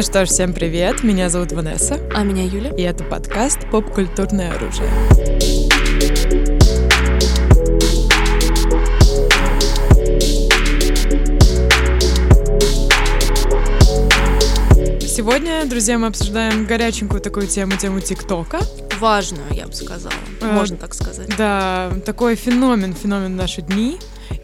Ну что ж, всем привет, меня зовут Ванесса. А меня Юля. И это подкаст «Поп-культурное оружие». Сегодня, друзья, мы обсуждаем горяченькую такую тему, тему ТикТока. Важную, я бы сказала. А, Можно так сказать. Да, такой феномен, феномен наши дни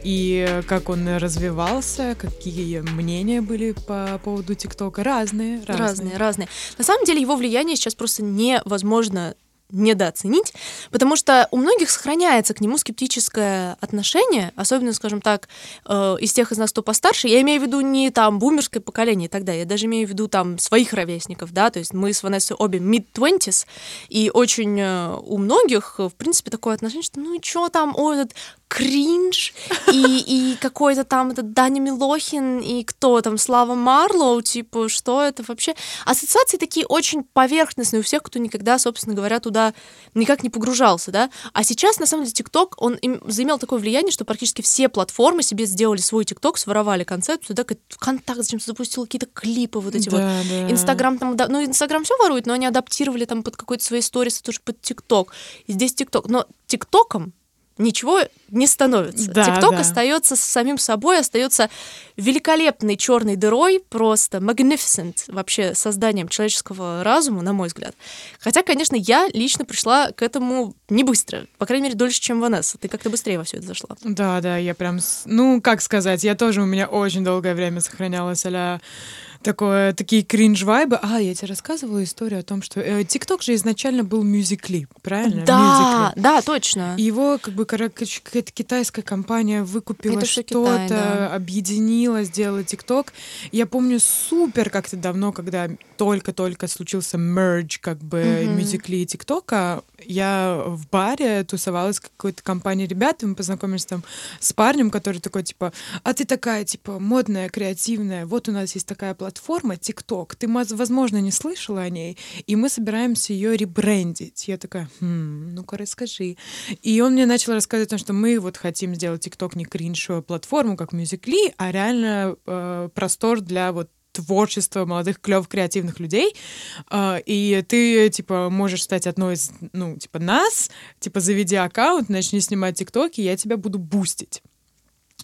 и как он развивался, какие мнения были по поводу ТикТока. Разные, разные. Разные, разные. На самом деле его влияние сейчас просто невозможно недооценить, потому что у многих сохраняется к нему скептическое отношение, особенно, скажем так, э, из тех из нас, кто постарше. Я имею в виду не там бумерское поколение и так далее, я даже имею в виду там своих ровесников, да, то есть мы с Ванессой обе mid-20s, и очень э, у многих, в принципе, такое отношение, что ну и что там, о, этот кринж, и, и какой-то там этот Даня Милохин, и кто там, Слава Марлоу, типа, что это вообще? Ассоциации такие очень поверхностные у всех, кто никогда, собственно говоря, туда никак не погружался, да? А сейчас, на самом деле, ТикТок, он им заимел такое влияние, что практически все платформы себе сделали свой ТикТок, своровали концепцию, да, ВКонтакт зачем-то запустил какие-то клипы вот эти да, вот. Да. Инстаграм там, ну, Инстаграм все ворует, но они адаптировали там под какой-то свои сторис, тоже под ТикТок. И здесь ТикТок. Но ТикТоком ничего не становится. Да, ТикТок да. остается самим собой, остается великолепной черной дырой, просто magnificent вообще созданием человеческого разума, на мой взгляд. Хотя, конечно, я лично пришла к этому не быстро, по крайней мере, дольше, чем Ванесса. Ты как-то быстрее во все это зашла. Да, да, я прям, ну, как сказать, я тоже, у меня очень долгое время сохранялась а такое, такие кринж-вайбы. А, я тебе рассказывала историю о том, что э, ТикТок же изначально был мюзикли, правильно? Да, мюзикли. да, точно. И его как бы какая-то китайская компания выкупила что-то, да. объединила, сделала ТикТок. Я помню супер как-то давно, когда только-только случился мердж как бы mm-hmm. мюзикли и ТикТока, я в баре тусовалась с какой-то компанией ребят, и мы познакомились там с парнем, который такой, типа, а ты такая, типа, модная, креативная, вот у нас есть такая платформа, ТикТок, ты, возможно, не слышала о ней, и мы собираемся ее ребрендить. Я такая, хм, ну-ка расскажи. И он мне начал рассказывать о том, что мы вот хотим сделать ТикТок не кринжовую платформу, как Musical.ly, а реально э, простор для вот творчество молодых, клевых, креативных людей, э, и ты, типа, можешь стать одной из, ну, типа, нас, типа, заведи аккаунт, начни снимать тиктоки, я тебя буду бустить.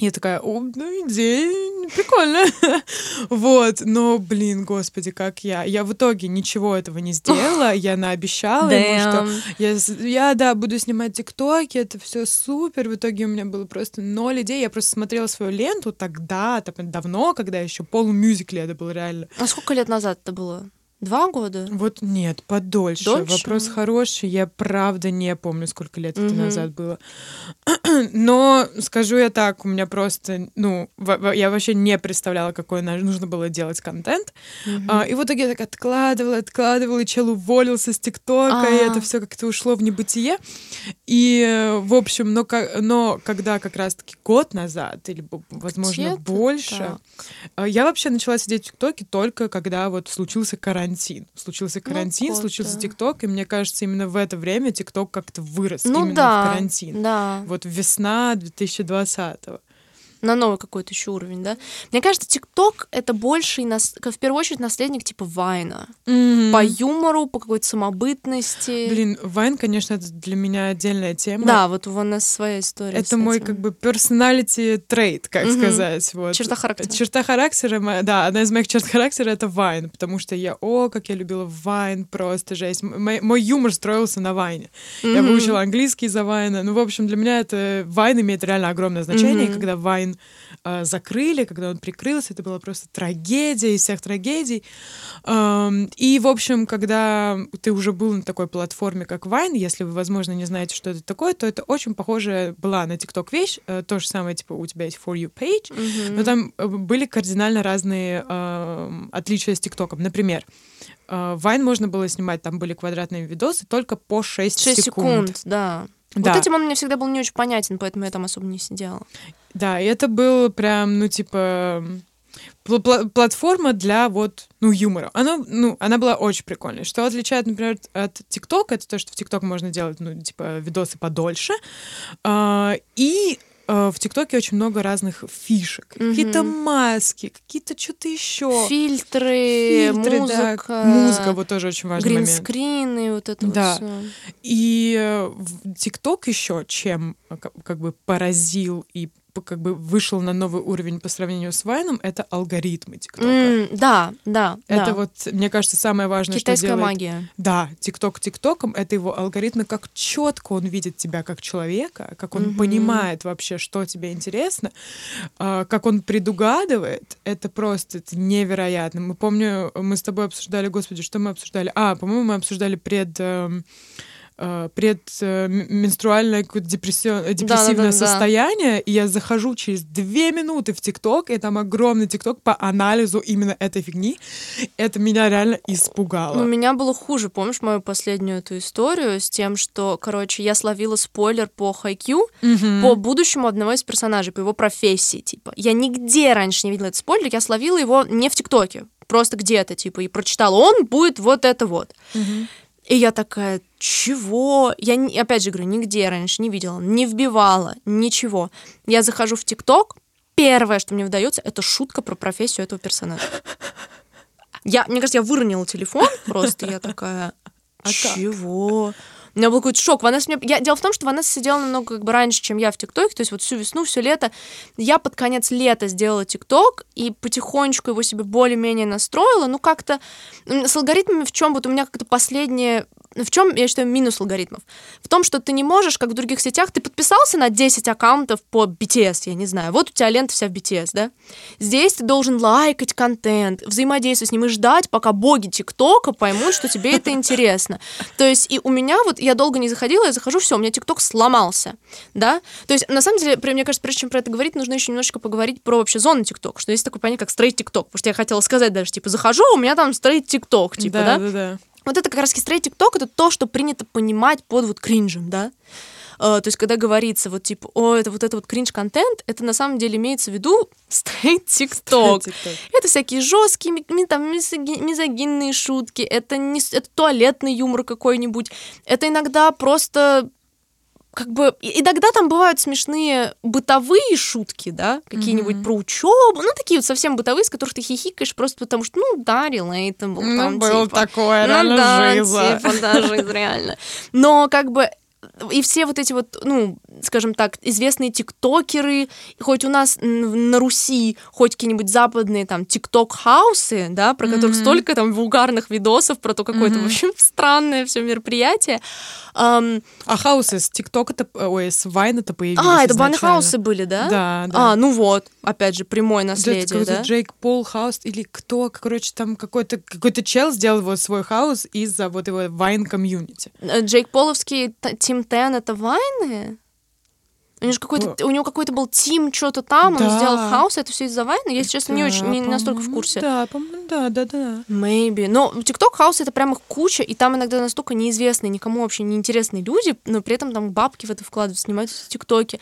Я такая, о, ну, идея прикольная. вот, но, блин, господи, как я. Я в итоге ничего этого не сделала. я наобещала ему, что я, я, да, буду снимать тиктоки, это все супер. В итоге у меня было просто ноль идей. Я просто смотрела свою ленту тогда, там, давно, когда еще полумюзикле это было реально. А сколько лет назад это было? Два года? Вот нет, подольше. Дольше? Вопрос хороший. Я правда не помню, сколько лет угу. это назад было. Но скажу я так, у меня просто, ну, я вообще не представляла, какой нужно было делать контент. Угу. А, и в итоге я так откладывала, откладывала, и чел уволился с ТикТока, и это все как-то ушло в небытие. И, в общем, но, но когда как раз-таки год назад, или, возможно, больше, так. я вообще начала сидеть в ТикТоке только когда вот случился карантин карантин. Случился карантин, ну, случился ТикТок, и мне кажется, именно в это время ТикТок как-то вырос ну, именно да, в карантин. Да. Вот весна 2020 -го на новый какой-то еще уровень, да. Мне кажется, ТикТок — это больше, нас... в первую очередь, наследник типа Вайна. Mm-hmm. По юмору, по какой-то самобытности. Блин, Вайн, конечно, это для меня отдельная тема. Да, вот у нас своя история. Это мой как бы personality trait, как mm-hmm. сказать. Вот. Черта характера. Черта характера, да, одна из моих черт характера — это Вайн, потому что я, о, как я любила Вайн, просто жесть. Мой, мой юмор строился на Вайне. Mm-hmm. Я выучила английский за Вайна. Ну, в общем, для меня это Вайн имеет реально огромное значение, mm-hmm. когда Вайн э, закрыли, когда он прикрылся, это была просто трагедия из всех трагедий. Эм, и, в общем, когда ты уже был на такой платформе, как Vine, если вы, возможно, не знаете, что это такое, то это очень похоже была на TikTok вещь. Э, то же самое, типа, у тебя есть For You page, mm-hmm. но там э, были кардинально разные э, отличия с ТикТоком. Например, Вайн э, можно было снимать, там были квадратные видосы только по 6, 6 секунд. секунд да. Да. Вот этим он мне всегда был не очень понятен, поэтому я там особо не сидела. Да, и это был прям, ну, типа, пл- платформа для вот, ну, юмора. Она, ну, она была очень прикольная. Что отличает, например, от ТикТока, это то, что в ТикТок можно делать, ну, типа, видосы подольше. А, и э, в ТикТоке очень много разных фишек. Mm-hmm. Какие-то маски, какие-то что-то еще. Фильтры, Фильтры музыка. Да. Музыка вот тоже очень важный момент. Гринскрины, вот это да. вот всё. И э, ТикТок еще чем как бы поразил и как бы вышел на новый уровень по сравнению с Вайном, это алгоритмы ТикТока. Mm, да, да. Это да. вот, мне кажется, самое важное, Китайская что делает... магия. Да, ТикТок ТикТоком, это его алгоритмы, как четко он видит тебя как человека, как он mm-hmm. понимает вообще, что тебе интересно, э, как он предугадывает, это просто это невероятно. Мы помню, мы с тобой обсуждали, господи, что мы обсуждали? А, по-моему, мы обсуждали пред... Э, предменструальное какое-то депрессивное да, да, да, состояние, и я захожу через две минуты в ТикТок, и там огромный ТикТок по анализу именно этой фигни. Это меня реально испугало. Ну, у меня было хуже. Помнишь мою последнюю эту историю с тем, что, короче, я словила спойлер по Хайкю, угу. по будущему одного из персонажей, по его профессии, типа. Я нигде раньше не видела этот спойлер, я словила его не в ТикТоке, просто где-то, типа, и прочитала, он будет вот это вот. Угу. И я такая, чего? Я, опять же говорю, нигде раньше не видела, не вбивала, ничего. Я захожу в ТикТок, первое, что мне выдается, это шутка про профессию этого персонажа. Я, мне кажется, я выронила телефон просто, я такая, а чего? У меня был какой-то шок. Ванесса мне... я... Дело в том, что Ванесса сидела намного как бы раньше, чем я в ТикТоке, то есть вот всю весну, все лето. Я под конец лета сделала ТикТок и потихонечку его себе более-менее настроила. Ну, как-то с алгоритмами в чем вот у меня как-то последнее в чем, я считаю, минус алгоритмов? В том, что ты не можешь, как в других сетях, ты подписался на 10 аккаунтов по BTS, я не знаю, вот у тебя лента вся в BTS, да? Здесь ты должен лайкать контент, взаимодействовать с ним и ждать, пока боги ТикТока поймут, что тебе это интересно. То есть и у меня вот, я долго не заходила, я захожу, все, у меня ТикТок сломался, да? То есть на самом деле, мне кажется, прежде чем про это говорить, нужно еще немножечко поговорить про вообще зону ТикТок, что есть такое понятие, как стрейт ТикТок, потому что я хотела сказать даже, типа, захожу, у меня там стрейт ТикТок, типа, да? Да, да, да. Вот это как раз стрейт ТикТок, это то, что принято понимать под вот кринжем, да? Uh, то есть, когда говорится вот типа, о, это вот это вот кринж-контент, это на самом деле имеется в виду стрейт ТикТок. Это всякие жесткие, ми, там, мизогинные шутки, это, не, это туалетный юмор какой-нибудь, это иногда просто как бы иногда там бывают смешные бытовые шутки, да, какие-нибудь mm-hmm. про учебу, ну такие вот совсем бытовые, с которых ты хихикаешь просто потому что, ну да, relatable, ну, там, был типа, такое, ну, реально да, жизнь. типа, да, жизнь реально. Но как бы и все вот эти вот, ну, скажем так, известные тиктокеры, хоть у нас на Руси, хоть какие-нибудь западные там ТикТок- house ы, да, про mm-hmm. которых столько там вулгарных видосов, про то какое-то, mm-hmm. в общем, странное все мероприятие. Um, а house ы с тиктока это ой, с вайна-то появились А, это вайны- house ы были, да? Да, да. А, ну вот, опять же, прямое наследие, да? Джейк Пол house или кто, короче, там какой-то какой-то чел сделал вот свой house из-за вот его вайн-комьюнити. Джейк Половский, Тим Тен, это вайны? У него, какой-то, у него какой-то был тим, что-то там, да. он сделал хаос, это все из-за Вайна. Я, если честно, да, не очень, не настолько в курсе. Да, по-моему, да, да, да. Maybe. Но TikTok хаос это прям их куча, и там иногда настолько неизвестные, никому вообще неинтересные люди, но при этом там бабки в это вкладывают, снимают ТикТоки.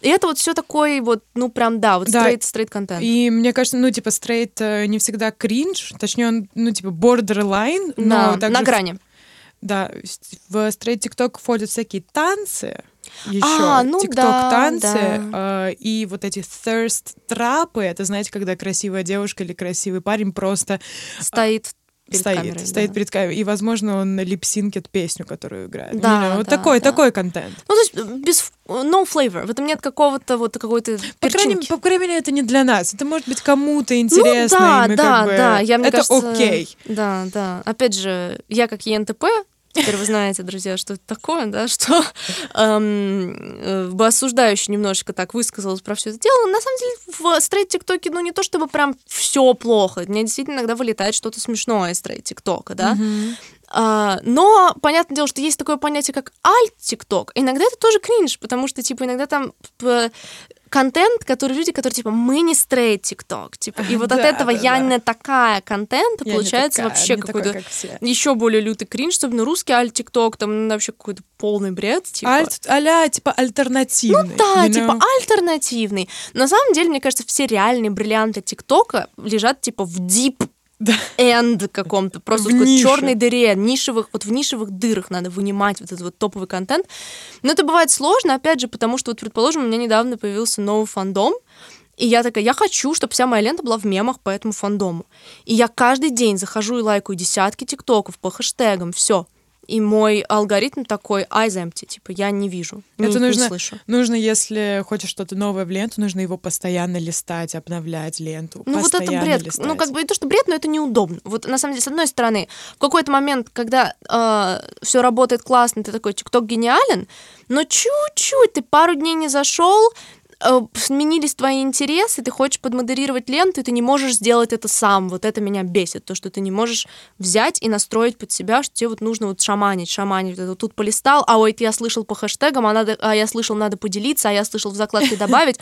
И это вот все такой вот, ну прям да, вот стрейт, стрейт контент. И мне кажется, ну типа стрейт э, не всегда кринж, точнее он, ну типа borderline, но да, на грани. Да, в стрейт ТикТок входят всякие танцы, еще а, ну TikTok да, танцы да. э, и вот эти thirst трапы. Это знаете, когда красивая девушка или красивый парень просто стоит перед стоит, камерой, стоит да. перед камерой. И, возможно, он липсинкит песню, которую играет. Да, you know, да, вот такой, да. такой контент. Ну, то есть без no flavor. В этом нет какого-то вот какой-то по крайней, по крайней мере, это не для нас. Это может быть кому-то интересно. Ну, да, да, как бы... да. Я, мне это кажется, окей. Да, да. Опять же, я как ЕНТП, Теперь вы знаете, друзья, что это такое, да, что эм, бы осуждающе немножечко так высказалась про все это дело. На самом деле в стрейт ТикТоке, ну, не то чтобы прям все плохо. Мне действительно иногда вылетает что-то смешное из стрейт ТикТока, да. Mm-hmm. А, но понятное дело, что есть такое понятие, как альт-тикток. Иногда это тоже кринж, потому что, типа, иногда там контент, который люди, которые типа мы не стрейт тикток, типа и вот да, от этого да, я да. не такая контент, Я получается такая, вообще какой-то как еще более лютый кринж, чтобы на русский аль тикток там ну, вообще какой-то полный бред, типа. Альт, а типа альтернативный. Ну да, you know? типа альтернативный. На самом деле, мне кажется, все реальные бриллианты ТикТока лежат типа в дип энд каком-то, просто в такой черной дыре, нишевых, вот в нишевых дырах надо вынимать вот этот вот топовый контент. Но это бывает сложно, опять же, потому что, вот, предположим, у меня недавно появился новый фандом, и я такая, я хочу, чтобы вся моя лента была в мемах по этому фандому. И я каждый день захожу и лайкаю десятки тиктоков по хэштегам, все и мой алгоритм такой eyes empty, типа я не вижу, не, это нужно, не слышу. Нужно, если хочешь что-то новое в ленту, нужно его постоянно листать, обновлять ленту. Ну вот это бред, листать. ну как бы и то, что бред, но это неудобно. Вот на самом деле, с одной стороны, в какой-то момент, когда э, все работает классно, ты такой, ТикТок гениален, но чуть-чуть ты пару дней не зашел, сменились твои интересы, ты хочешь подмодерировать ленту, и ты не можешь сделать это сам. Вот это меня бесит, то, что ты не можешь взять и настроить под себя, что тебе вот нужно вот шаманить, шаманить. Вот тут полистал, а ой, я слышал по хэштегам, а, надо, а я слышал, надо поделиться, а я слышал в закладке добавить.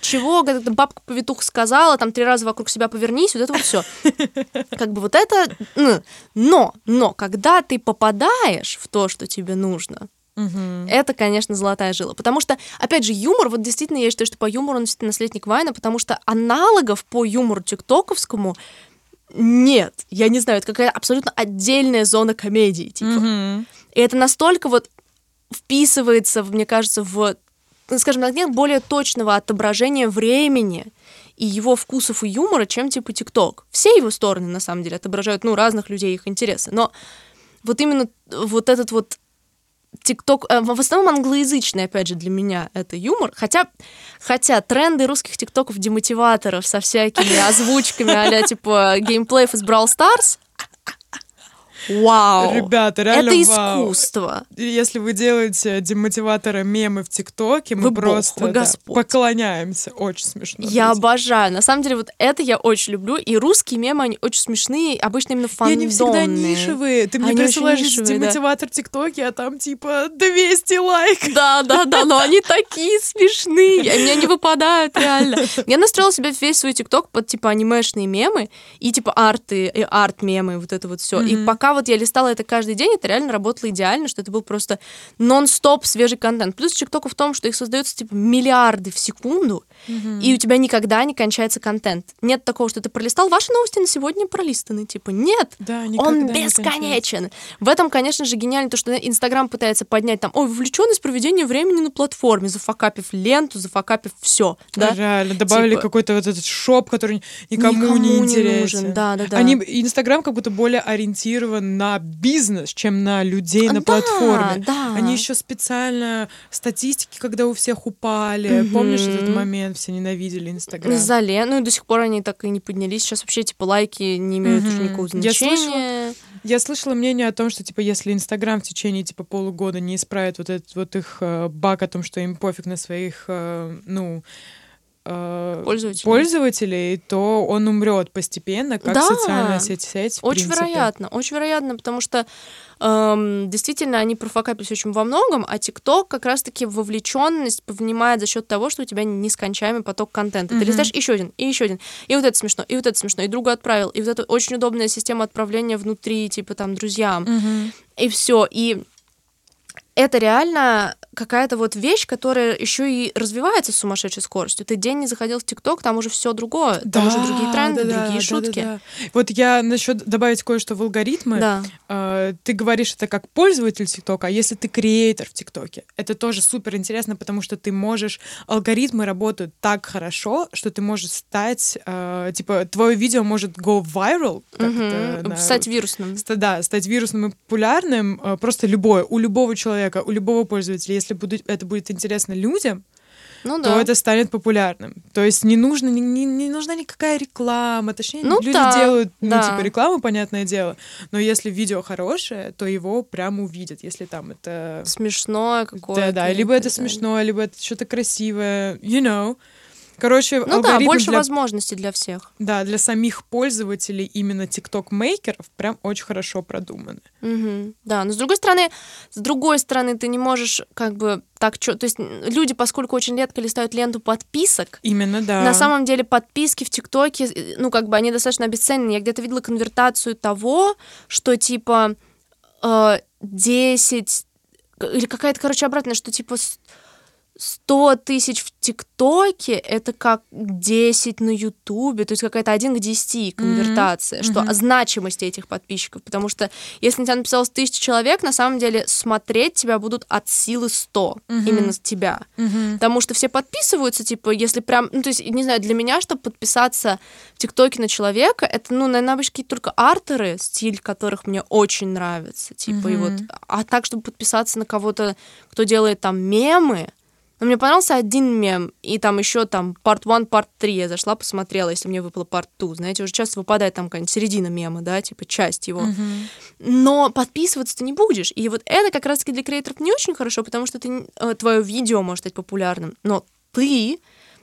Чего? Когда бабка повитуха сказала, там три раза вокруг себя повернись, вот это вот все. Как бы вот это... Но, но, когда ты попадаешь в то, что тебе нужно, Угу. Это, конечно, золотая жила. Потому что, опять же, юмор, вот действительно, я считаю, что по юмору он действительно наследник Вайна, потому что аналогов по юмору тиктоковскому нет. Я не знаю, это какая-то абсолютно отдельная зона комедии, типа. Угу. И это настолько вот вписывается, мне кажется, в, ну, скажем так, нет более точного отображения времени и его вкусов и юмора, чем типа ТикТок. Все его стороны, на самом деле, отображают, ну, разных людей, их интересы. Но вот именно вот этот вот ТикТок, э, в основном англоязычный, опять же, для меня это юмор. Хотя, хотя тренды русских ТикТоков демотиваторов со всякими озвучками а типа геймплеев из Brawl Stars, Вау! Ребята, реально Это искусство. Вау. Если вы делаете демотиваторы мемы в ТикТоке, мы вы просто бог, да, поклоняемся. Очень смешно. Я будет. обожаю. На самом деле, вот это я очень люблю. И русские мемы, они очень смешные, обычно именно фандомные. И они всегда нишевые. Ты мне они присылаешь демотиватор да. ТикТоке, а там типа 200 лайк. Да, да, да, но они такие смешные. Они не выпадают реально. Я настроила себе весь свой ТикТок под типа анимешные мемы и типа арты, и арт-мемы, вот это вот все. И пока вот я листала это каждый день, это реально работало идеально, что это был просто нон-стоп свежий контент. Плюс ТикТоку в том, что их создается типа миллиарды в секунду, mm-hmm. и у тебя никогда не кончается контент. Нет такого, что ты пролистал, ваши новости на сегодня пролистаны. Типа, нет, да, он бесконечен. Не в этом, конечно же, гениально то, что Инстаграм пытается поднять там, ой, вовлеченность проведения времени на платформе, зафакапив ленту, зафакапив все. Да? Реально, добавили типа... какой-то вот этот шоп, который никому, никому не интересен. нужен. Да, да, да. Они, Инстаграм как будто более ориентирован на бизнес, чем на людей на да, платформе. Да. Они еще специально статистики, когда у всех упали. Угу. Помнишь этот момент? Все ненавидели Инстаграм. За ну и до сих пор они так и не поднялись. Сейчас вообще типа лайки не имеют угу. уже никакого значения. Я слышала, я слышала мнение о том, что типа если Инстаграм в течение типа полугода не исправит вот этот вот их э, баг о том, что им пофиг на своих, э, ну э, пользователей. пользователей, то он умрет постепенно, как да, социальная сеть. сеть очень принципе. вероятно, очень вероятно, потому что эм, действительно они профокапились очень во многом, а ТикТок как раз-таки вовлеченность повнимает за счет того, что у тебя нескончаемый поток контента. Mm-hmm. Ты листаешь еще один, и еще один, и вот это смешно, и вот это смешно, и другу отправил, и вот это очень удобная система отправления внутри, типа там друзьям, mm-hmm. и все, и это реально какая-то вот вещь, которая еще и развивается с сумасшедшей скоростью. Ты день не заходил в ТикТок, там уже все другое, там да, уже другие тренды, да, другие да, шутки. Да, да, Вот я насчет добавить кое-что в алгоритмы. Да. Э, ты говоришь это как пользователь ТикТока, а если ты креатор в ТикТоке, это тоже супер интересно, потому что ты можешь алгоритмы работают так хорошо, что ты можешь стать э, типа твое видео может go viral, как угу, это, на... стать вирусным. Да, стать вирусным и популярным э, просто любое у любого человека, у любого пользователя, если будет, это будет интересно людям, ну, то это станет популярным. То есть не нужно, не, не, не нужна никакая реклама. Точнее, ну, люди да, делают, ну, да. типа, рекламу, понятное дело. Но если видео хорошее, то его прям увидят. Если там это... Смешное какое-то. Да, да. Либо это смешное, либо это что-то красивое. You know. Короче, ну да, больше для... возможностей для всех. Да, для самих пользователей именно TikTok-мейкеров прям очень хорошо продуманы. Угу. Да, но с другой стороны, с другой стороны, ты не можешь как бы так что, то есть люди, поскольку очень редко листают ленту подписок, именно да. На самом деле подписки в ТикТоке, э, ну как бы они достаточно обесценены. Я где-то видела конвертацию того, что типа э, 10 или какая-то, короче, обратная, что типа 100 тысяч в ТикТоке это как 10 на Ютубе, то есть какая-то 1 к 10 конвертация, mm-hmm. что mm-hmm. о значимости этих подписчиков, потому что если на тебя написалось тысяча человек, на самом деле смотреть тебя будут от силы 100, mm-hmm. именно с тебя, mm-hmm. потому что все подписываются, типа, если прям, ну, то есть, не знаю, для меня, чтобы подписаться в ТикТоке на человека, это, ну, наверное, обычно какие-то только артеры, стиль которых мне очень нравится, типа, mm-hmm. и вот, а так, чтобы подписаться на кого-то, кто делает там мемы, но мне понравился один мем, и там еще там part 1, part 3 я зашла, посмотрела, если мне выпало part 2. Знаете, уже часто выпадает там какая-нибудь середина мема, да, типа часть его. Uh-huh. Но подписываться ты не будешь. И вот это как раз-таки для креаторов не очень хорошо, потому что ты, э, твое видео может стать популярным, но ты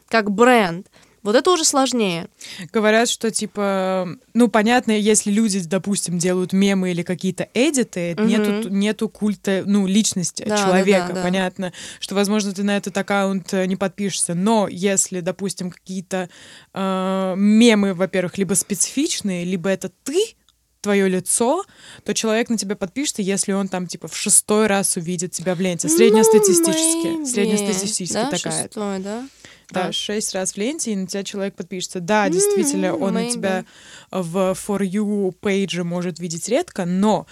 как бренд вот это уже сложнее. Говорят, что типа, ну понятно, если люди, допустим, делают мемы или какие-то эдиты, угу. нету, нету культа, ну, личности да, человека, да, да, понятно, что, возможно, ты на этот аккаунт э, не подпишешься, но если, допустим, какие-то э, мемы, во-первых, либо специфичные, либо это ты, твое лицо, то человек на тебя подпишется, если он там типа в шестой раз увидит тебя в ленте. Среднестатистически. Ну, среднестатистически да, такая. Шестой, да? Да, шесть раз в ленте, и на тебя человек подпишется. Да, действительно, он на тебя в For You пейдже может видеть редко, но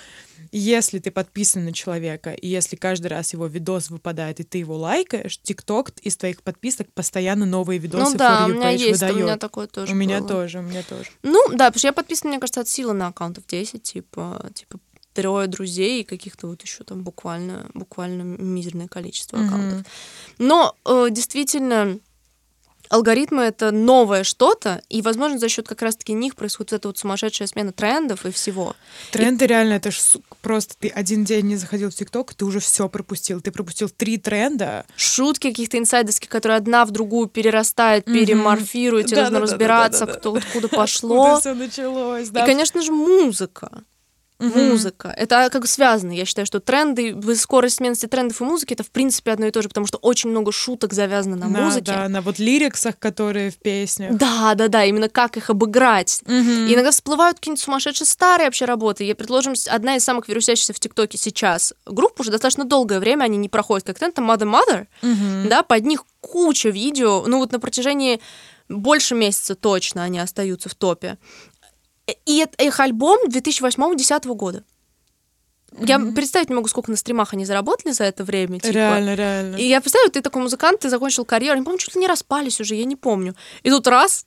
если ты подписан на человека, и если каждый раз его видос выпадает, и ты его лайкаешь, ТикТок из твоих подписок постоянно новые видосы ну, да, For You у меня есть, выдает. У меня такое тоже У было. меня тоже, у меня тоже. Ну, да, потому что я подписана, мне кажется, от силы на аккаунтов 10, типа, типа трое друзей и каких-то вот еще там буквально, буквально мизерное количество аккаунтов. Mm-hmm. Но э, действительно, алгоритмы — это новое что-то, и, возможно, за счет как раз-таки них происходит эта вот сумасшедшая смена трендов и всего. Тренды и... реально, это ж просто ты один день не заходил в ТикТок, ты уже все пропустил. Ты пропустил три тренда. Шутки каких-то инсайдерских, которые одна в другую перерастает, переморфирует, тебе нужно разбираться, кто откуда пошло. все началось, да. И, конечно же, музыка угу. музыка. Это как связано. Я считаю, что тренды, скорость сменности трендов и музыки это в принципе одно и то же, потому что очень много шуток завязано на да, музыке. Да, на вот лириксах, которые в песнях. Да, да, да, именно как их обыграть. Угу. И иногда всплывают какие-нибудь сумасшедшие старые вообще работы. Я предложим одна из самых вирусящихся в ТикТоке сейчас групп уже достаточно долгое время они не проходят как тренд, там Mother Mother, угу. да, под них куча видео, ну вот на протяжении больше месяца точно они остаются в топе. И их альбом 2008-2010 года. Mm-hmm. Я представить не могу, сколько на стримах они заработали за это время. Типа. Реально, реально. И я представляю, ты такой музыкант, ты закончил карьеру, не помню, чуть ли не распались уже, я не помню. И тут раз,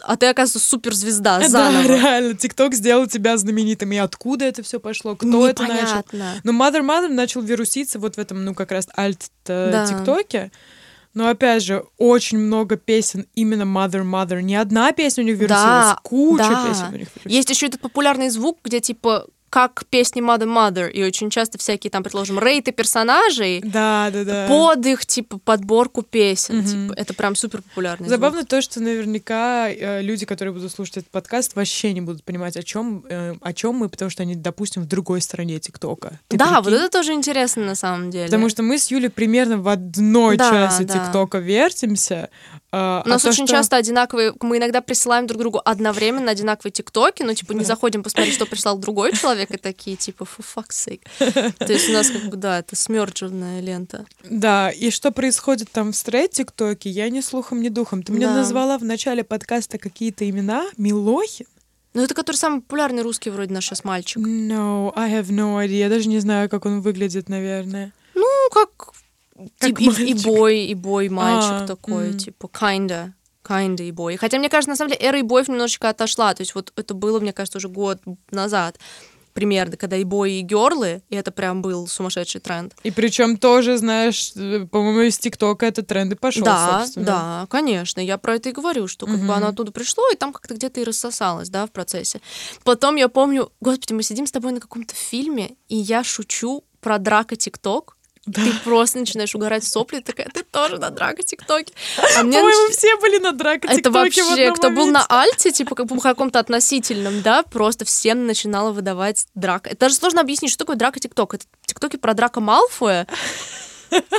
а ты, оказывается, суперзвезда заново. Да, реально, ТикТок сделал тебя знаменитым. И откуда это все пошло? Кто Непонятно. это начал? Но Mother Mother начал вируситься вот в этом, ну, как раз альт-тиктоке. Да. Но опять же, очень много песен именно Mother Mother. Не одна песня у них вирусилась, да, куча да. песен у них вирусилась. Есть еще этот популярный звук, где типа как песни Mother Mother, и очень часто всякие там, предположим, рейты персонажей да, да, да. под их, типа, подборку песен. Угу. Типа, это прям супер популярно. Забавно звук. то, что наверняка э, люди, которые будут слушать этот подкаст, вообще не будут понимать, о чем, э, о чем мы, потому что они, допустим, в другой стороне ТикТока. Да, прикинь? вот это тоже интересно на самом деле. Потому что мы с Юлей примерно в одной да, части да. ТикТока вертимся, Uh, У нас а очень то, что... часто одинаковые, мы иногда присылаем друг другу одновременно одинаковые тиктоки, но типа не заходим посмотреть, что прислал другой человек, и такие типа for fuck's sake. То есть у нас как бы, да, это смерджерная лента. Да, и что происходит там в стрейт тиктоке, я ни слухом, ни духом. Ты мне назвала в начале подкаста какие-то имена, Милохин? Ну, это который самый популярный русский вроде наш сейчас мальчик. No, I have no idea. Я даже не знаю, как он выглядит, наверное. Ну, как как и, и, бой, и бой мальчик а, такой, mm. типа, kinda. Kinda и бой. Хотя, мне кажется, на самом деле, эра и боев немножечко отошла. То есть вот это было, мне кажется, уже год назад примерно, когда и бои, и герлы, и это прям был сумасшедший тренд. И причем тоже, знаешь, по-моему, из ТикТока этот тренд и пошел, Да, собственно. да, конечно. Я про это и говорю, что как угу. бы оно оттуда пришло, и там как-то где-то и рассосалось, да, в процессе. Потом я помню, господи, мы сидим с тобой на каком-то фильме, и я шучу про драка ТикТок, да. Ты просто начинаешь угорать сопли, такая, ты тоже на драка ТикТоке. А мне По-моему, нач... все были на драка ТикТоке Это вообще, кто был на Альте, типа, как по каком-то относительном, да, просто всем начинала выдавать драка. Это даже сложно объяснить, что такое драка ТикТок. Это ТикТоки про драка Малфоя,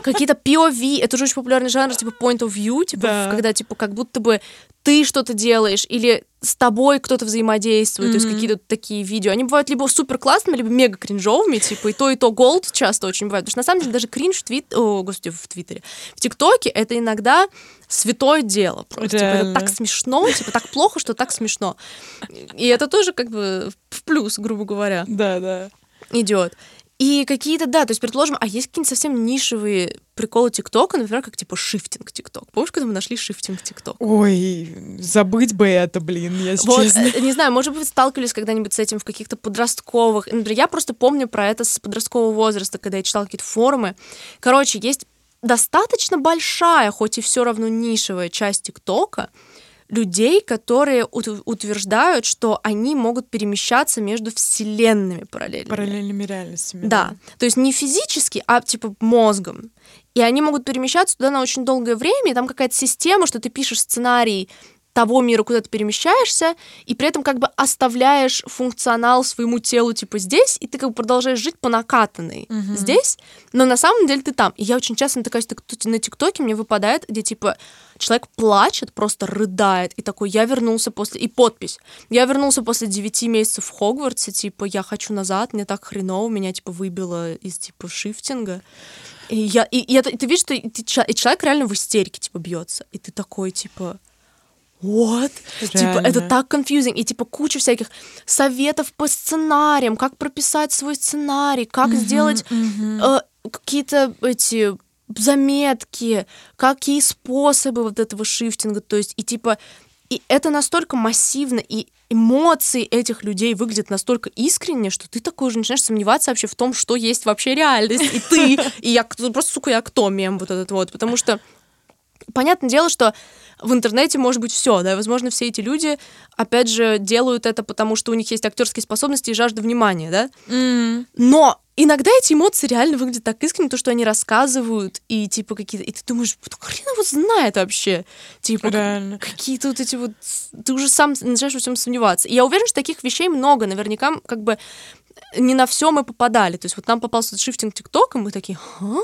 какие-то POV, это же очень популярный жанр, типа point of view, типа, да. когда, типа, как будто бы ты что-то делаешь, или с тобой кто-то взаимодействует, mm-hmm. то есть какие-то такие видео. Они бывают либо супер классными, либо мега кринжовыми, типа, и то, и то голд часто очень бывает. Потому что на самом деле даже кринж в твит... О, господи, в Твиттере. В ТикТоке это иногда святое дело просто. Типа, это так смешно, типа, так плохо, что так смешно. И это тоже как бы в плюс, грубо говоря. Да, да. Идет. И какие-то, да, то есть, предположим, а есть какие-нибудь совсем нишевые приколы ТикТока, например, как типа шифтинг ТикТок. Помнишь, когда мы нашли шифтинг ТикТок? Ой, забыть бы это, блин, если вот, честно. Э, не знаю, может быть, сталкивались когда-нибудь с этим в каких-то подростковых... Например, я просто помню про это с подросткового возраста, когда я читала какие-то форумы. Короче, есть достаточно большая, хоть и все равно нишевая часть ТикТока, людей, которые утверждают, что они могут перемещаться между вселенными параллельными. Параллельными реальностями. Да. да. То есть не физически, а типа мозгом. И они могут перемещаться туда на очень долгое время, и там какая-то система, что ты пишешь сценарий того мира, куда ты перемещаешься, и при этом как бы оставляешь функционал своему телу типа здесь, и ты как бы продолжаешь жить по накатанной mm-hmm. здесь, но на самом деле ты там. И я очень часто натыкаюсь на ТикТоке, мне выпадает, где типа человек плачет, просто рыдает, и такой, я вернулся после... И подпись. Я вернулся после 9 месяцев в Хогвартсе, типа, я хочу назад, мне так хреново, меня, типа, выбило из, типа, шифтинга. И, я, и, и, и ты видишь, что и, ты, и человек реально в истерике, типа, бьется. И ты такой, типа, what? Типа, это так confusing. И, типа, куча всяких советов по сценариям, как прописать свой сценарий, как mm-hmm, сделать mm-hmm. Э, какие-то эти заметки, какие способы вот этого шифтинга, то есть, и, типа, и это настолько массивно, и эмоции этих людей выглядят настолько искренне, что ты такой уже начинаешь сомневаться вообще в том, что есть вообще реальность, и ты, и я просто, сука, я кто мем вот этот вот, потому что понятное дело, что в интернете может быть все, да, возможно, все эти люди, опять же, делают это потому, что у них есть актерские способности и жажда внимания, да. Mm. Но иногда эти эмоции реально выглядят так искренне, то, что они рассказывают, и типа какие-то... И ты думаешь, хрен его знает вообще. Типа, реально. какие-то вот эти вот... Ты уже сам начинаешь во всем сомневаться. И я уверена, что таких вещей много. Наверняка, как бы, не на все мы попадали. То есть вот нам попался шифтинг ТикТока, мы такие, а?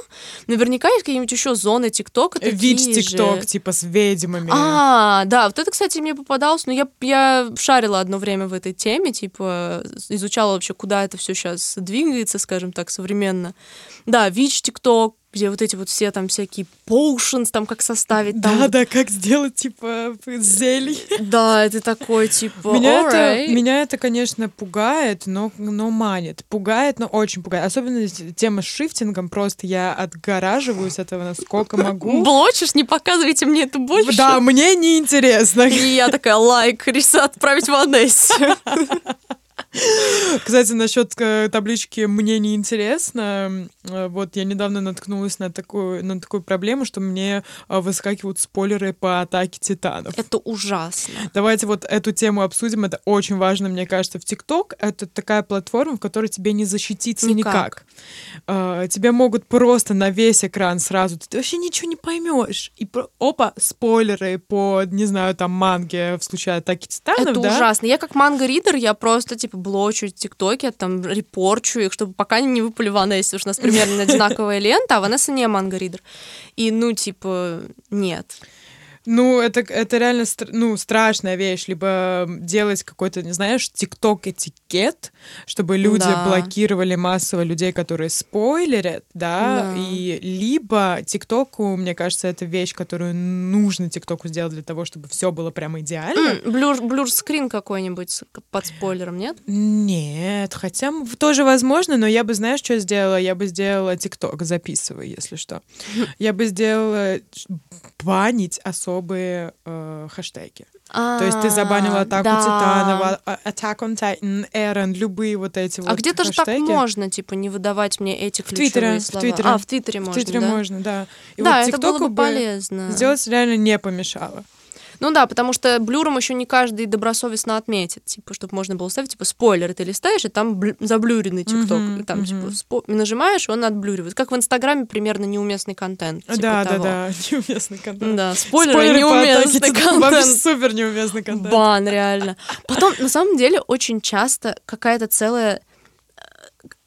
Наверняка есть какие-нибудь еще зоны ТикТока Вид ТикТок, типа с ведьмами. А, да, вот это, кстати, мне попадалось, но я, я шарила одно время в этой теме, типа изучала вообще, куда это все сейчас двигается, скажем так, современно. Да, ВИЧ ТикТок, где вот эти вот все там всякие potions, там как составить. Там... Да, да, как сделать, типа, зелень. Да, это такой, типа, меня это, меня это, конечно, пугает, но, но манит. Пугает, но очень пугает. Особенно тема с шифтингом, просто я отгораживаюсь от этого насколько могу. Блочишь, не показывайте мне это больше. Да, мне неинтересно. И я такая, лайк, рису отправить в Анессе. Кстати, насчет э, таблички «Мне не интересно», э, вот я недавно наткнулась на такую, на такую проблему, что мне э, выскакивают спойлеры по атаке титанов. Это ужасно. Давайте вот эту тему обсудим. Это очень важно, мне кажется, в ТикТок. Это такая платформа, в которой тебе не защититься никак. никак. Тебе могут просто на весь экран сразу, ты вообще ничего не поймешь. И опа, спойлеры по, не знаю, там, манге в случае атаки титанов, Это да? ужасно. Я как манго-ридер, я просто, типа, блочу тиктоки, там, репорчу их, чтобы пока не выпали Ванессе, потому что у нас примерно одинаковая лента, а Ванесса не манго-ридер. И, ну, типа, нет. Ну, это, это реально ну, страшная вещь. Либо делать какой-то, не знаешь, тикток-этикет, чтобы люди да. блокировали массово людей, которые спойлерят, да, да. и либо тиктоку, мне кажется, это вещь, которую нужно тиктоку сделать для того, чтобы все было прямо идеально. Блюр, блюр-скрин какой-нибудь под спойлером, нет? Нет, хотя тоже возможно, но я бы, знаешь, что сделала? Я бы сделала тикток, записывай, если что. Я бы сделала банить особые э, хэштеги. А, То есть ты забанила атаку да. Титанова, Attack on Titan, Эрен, любые вот эти а вот А где-то же так можно, типа, не выдавать мне эти в ключевые Твиттере, слова. В Твиттере. А, в Твиттере можно, В Твиттере да? можно, да. И да, вот это было бы полезно. Сделать реально не помешало. Ну да, потому что блюром еще не каждый добросовестно отметит, типа, чтобы можно было ставить, типа, спойлер, ты листаешь, и там бл- заблюренный ТикТок, mm-hmm, и там, mm-hmm. типа, спо- нажимаешь, он отблюривает. Как в Инстаграме примерно неуместный контент. Типа да, того. да, да, неуместный контент. Да, спойлеры, спойлеры неуместный контент. Вообще супер неуместный контент. Бан, реально. Потом, на самом деле, очень часто какая-то целая э,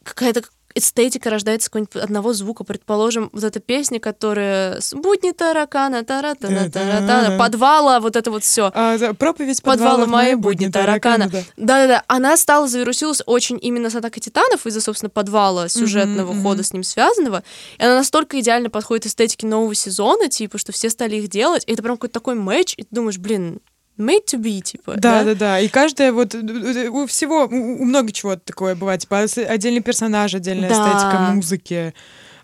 какая-то эстетика рождается с одного звука. Предположим, вот эта песня, которая «Будни таракана, тара тара тара тара подвала, вот это вот все. А, проповедь подвала, подвала моей будни таракана. Да-да-да. Она стала, завирусилась очень именно с атакой титанов из-за, собственно, подвала сюжетного mm-hmm, хода mm-hmm. с ним связанного. И она настолько идеально подходит эстетике нового сезона, типа, что все стали их делать. И это прям какой-то такой матч, и ты думаешь, блин, made to be, типа. Да, да, да, да. И каждая вот у всего, у, у много чего такое бывает, типа отдельный персонаж, отдельная да. эстетика музыки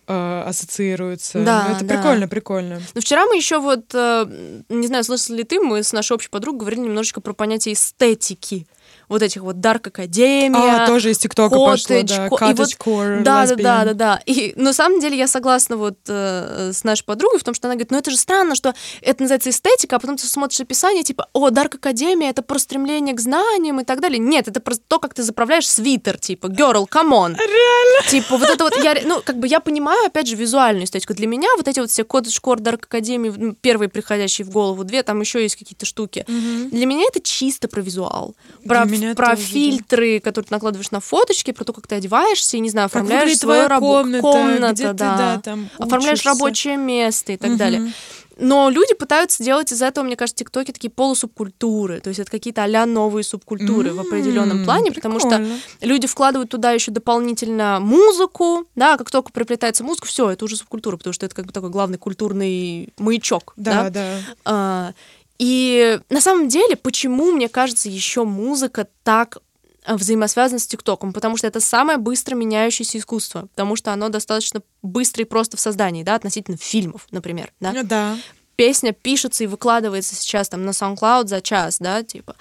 э, ассоциируется. Да, это да. прикольно, прикольно. Но вчера мы еще вот, э, не знаю, слышали ли ты, мы с нашей общей подругой говорили немножечко про понятие эстетики вот этих вот Dark Академия. А, тоже из ТикТока пошло, да, Cottage вот, да, да, да, да, да. И на самом деле я согласна вот э, с нашей подругой в том, что она говорит, ну это же странно, что это называется эстетика, а потом ты смотришь описание, типа, о, Dark Академия, это про стремление к знаниям и так далее. Нет, это просто то, как ты заправляешь свитер, типа, girl, come on. Реально? Типа, вот это вот, я, ну, как бы я понимаю, опять же, визуальную эстетику. Для меня вот эти вот все Cottage Core, Dark Академии, ну, первые приходящие в голову, две, там еще есть какие-то штуки. Угу. Для меня это чисто про визуал. Про, про фильм, фильтры, которые ты накладываешь на фоточки, про то, как ты одеваешься, и, не знаю, оформляешь свою работу. Комната, где да. Ты, да там оформляешь рабочее место и так угу. далее. Но люди пытаются делать из этого, мне кажется, тиктоки такие полусубкультуры. То есть это какие-то а новые субкультуры mm-hmm, в определенном плане, прикольно. потому что люди вкладывают туда еще дополнительно музыку, да, как только приплетается музыка, все, это уже субкультура, потому что это как бы такой главный культурный маячок. Да, да. да. А, и на самом деле, почему, мне кажется, еще музыка так Э, взаимосвязан с ТикТоком, потому что это самое быстро меняющееся искусство, потому что оно достаточно быстро и просто в создании, да, относительно фильмов, например, да. Да песня пишется и выкладывается сейчас там на SoundCloud за час, да, типа.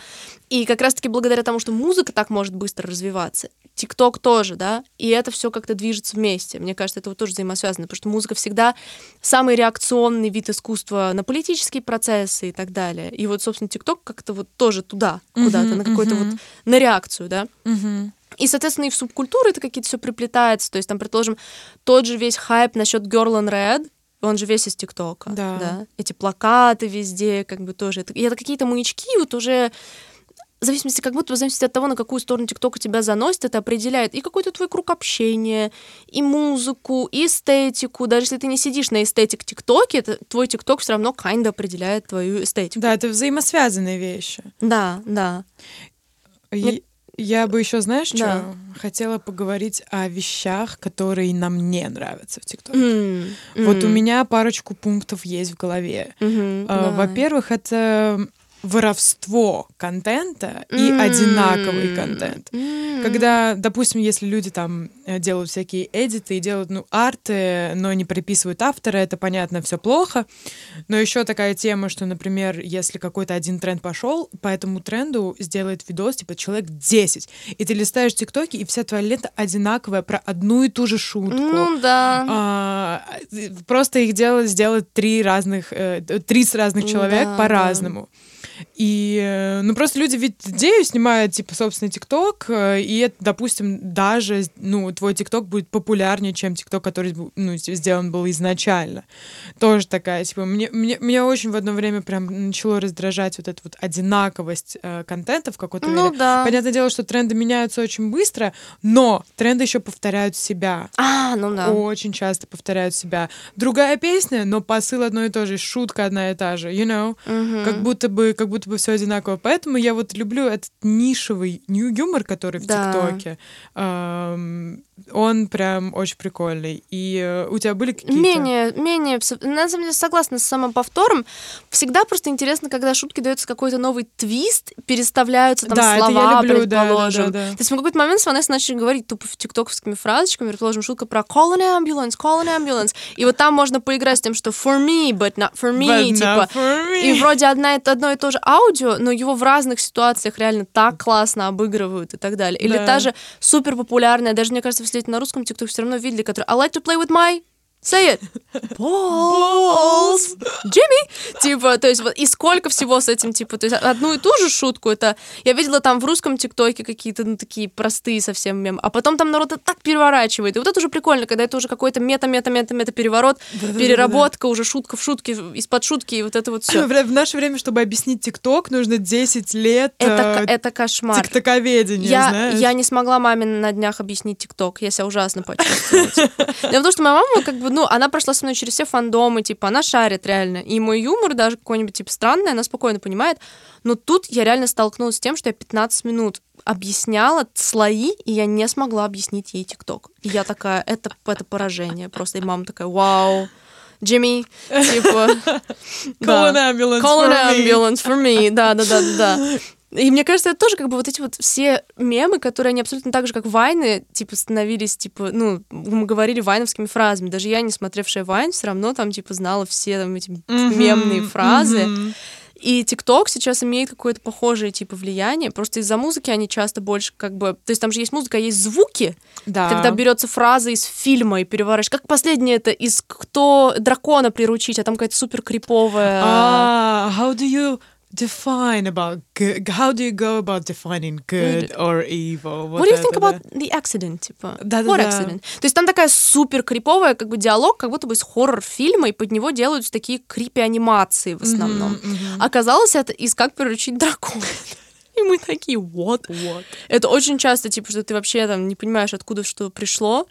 И как раз-таки благодаря тому, что музыка так может быстро развиваться, ТикТок тоже, да, и это все как-то движется вместе. Мне кажется, это вот тоже взаимосвязано, потому что музыка всегда самый реакционный вид искусства на политические процессы и так далее. И вот, собственно, ТикТок как-то вот тоже туда, куда-то, uh-huh, на какой-то uh-huh. вот, на реакцию, да. Uh-huh. И, соответственно, и в субкультуры это какие-то все приплетается. То есть, там, предположим, тот же весь хайп насчет Girl in Red, он же весь из ТикТока. Да. да. Эти плакаты везде, как бы тоже. Это, это какие-то маячки, вот уже в зависимости, как будто в зависимости от того, на какую сторону ТикТока тебя заносит, это определяет и какой-то твой круг общения, и музыку, и эстетику. Даже если ты не сидишь на aesthetic ТикТоке, твой ТикТок все равно kind определяет твою эстетику. Да, это взаимосвязанные вещи. Да, да. И... Мне я бы еще, знаешь, что да. хотела поговорить о вещах, которые нам не нравятся в ТикТоке. Mm. Mm. Вот у меня парочку пунктов есть в голове. Mm-hmm. Uh, во-первых, это воровство контента и mm-hmm. одинаковый контент. Mm-hmm. Когда, допустим, если люди там э, делают всякие эдиты и делают, ну, арты, но не приписывают автора, это, понятно, все плохо. Но еще такая тема, что, например, если какой-то один тренд пошел, по этому тренду сделает видос, типа, человек 10, и ты листаешь тиктоки, и вся твоя лента одинаковая про одну и ту же шутку. Ну, да. А, просто их делать, сделать три разных, э, 30 разных человек да, по-разному. Да. И, э, ну, просто люди ведь идею снимают, типа, собственный ТикТок, э, и это, допустим, даже, ну, твой ТикТок будет популярнее, чем ТикТок, который, ну, сделан был изначально. Тоже такая, типа, мне, мне, мне очень в одно время прям начало раздражать вот эта вот одинаковость э, контента в какой-то ну, мере. Да. Понятное дело, что тренды меняются очень быстро, но тренды еще повторяют себя. А, ну да. Очень часто повторяют себя. Другая песня, но посыл одно и то же, шутка одна и та же, you know? Угу. Как будто бы, как будто бы все одинаково. Поэтому я вот люблю этот нишевый юмор, который в да. ТикТоке. Эм, он прям очень прикольный. И э, у тебя были какие-то... Менее, менее... На самом деле, согласна с самоповтором. Всегда просто интересно, когда шутки дается какой-то новый твист, переставляются там да, слова, люблю, предположим. Да, да, да, да. То есть в какой-то момент с Ванессой начали говорить тупо тиктоковскими фразочками, предположим, шутка про call an ambulance, call an ambulance. И вот там можно поиграть с тем, что for me, but not for me, but типа. For me. И вроде одна, одно и то же аудио, но его в разных ситуациях реально так классно обыгрывают и так далее. Или да. та же супер популярная, даже мне кажется, если на русском тиктоке все равно видели, который I like to play with my Say it. Balls. Джимми. Типа, то есть, вот, и сколько всего с этим, типа, то есть, одну и ту же шутку, это, я видела там в русском ТикТоке какие-то, ну, такие простые совсем мемы, а потом там народ это так переворачивает, и вот это уже прикольно, когда это уже какой-то мета-мета-мета-мета переворот, переработка, уже шутка в шутке, из-под шутки, и вот это вот все. В наше время, чтобы объяснить ТикТок, нужно 10 лет это, э, это кошмар. тиктоковедения, я, знаешь? Я не смогла маме на днях объяснить ТикТок, я себя ужасно почувствовала. Типа. Потому что моя мама, как бы, ну, она прошла со мной через все фандомы, типа, она шарит реально. И мой юмор даже какой-нибудь, типа, странный, она спокойно понимает. Но тут я реально столкнулась с тем, что я 15 минут объясняла слои, и я не смогла объяснить ей ТикТок. И я такая, это, это поражение. Просто и мама такая, вау. Джимми, типа... Call an ambulance Call an ambulance for me. Да, да, да, да. И мне кажется, это тоже как бы вот эти вот все мемы, которые они абсолютно так же, как вайны, типа, становились, типа, ну, мы говорили вайновскими фразами. Даже я, не смотревшая вайн, все равно там, типа, знала все там эти mm-hmm, мемные фразы. Mm-hmm. И ТикТок сейчас имеет какое-то похожее типа влияние. Просто из-за музыки они часто больше как бы... То есть там же есть музыка, а есть звуки. Да. Когда берется фраза из фильма и переворачиваешь. Как последнее это из «Кто дракона приручить», а там какая-то супер криповая... А, how do you define about good? How do you go about defining good or evil? What, What do you think about the accident? Типа, да, What да, accident? То есть там такая супер криповая как бы диалог, как будто бы из хоррор-фильма, и под него делаются такие крипи-анимации в основном. Mm-hmm, mm-hmm. Оказалось, это из «Как приручить дракона». И мы такие, what? what? Это очень часто, типа, что ты вообще там не понимаешь, откуда что пришло.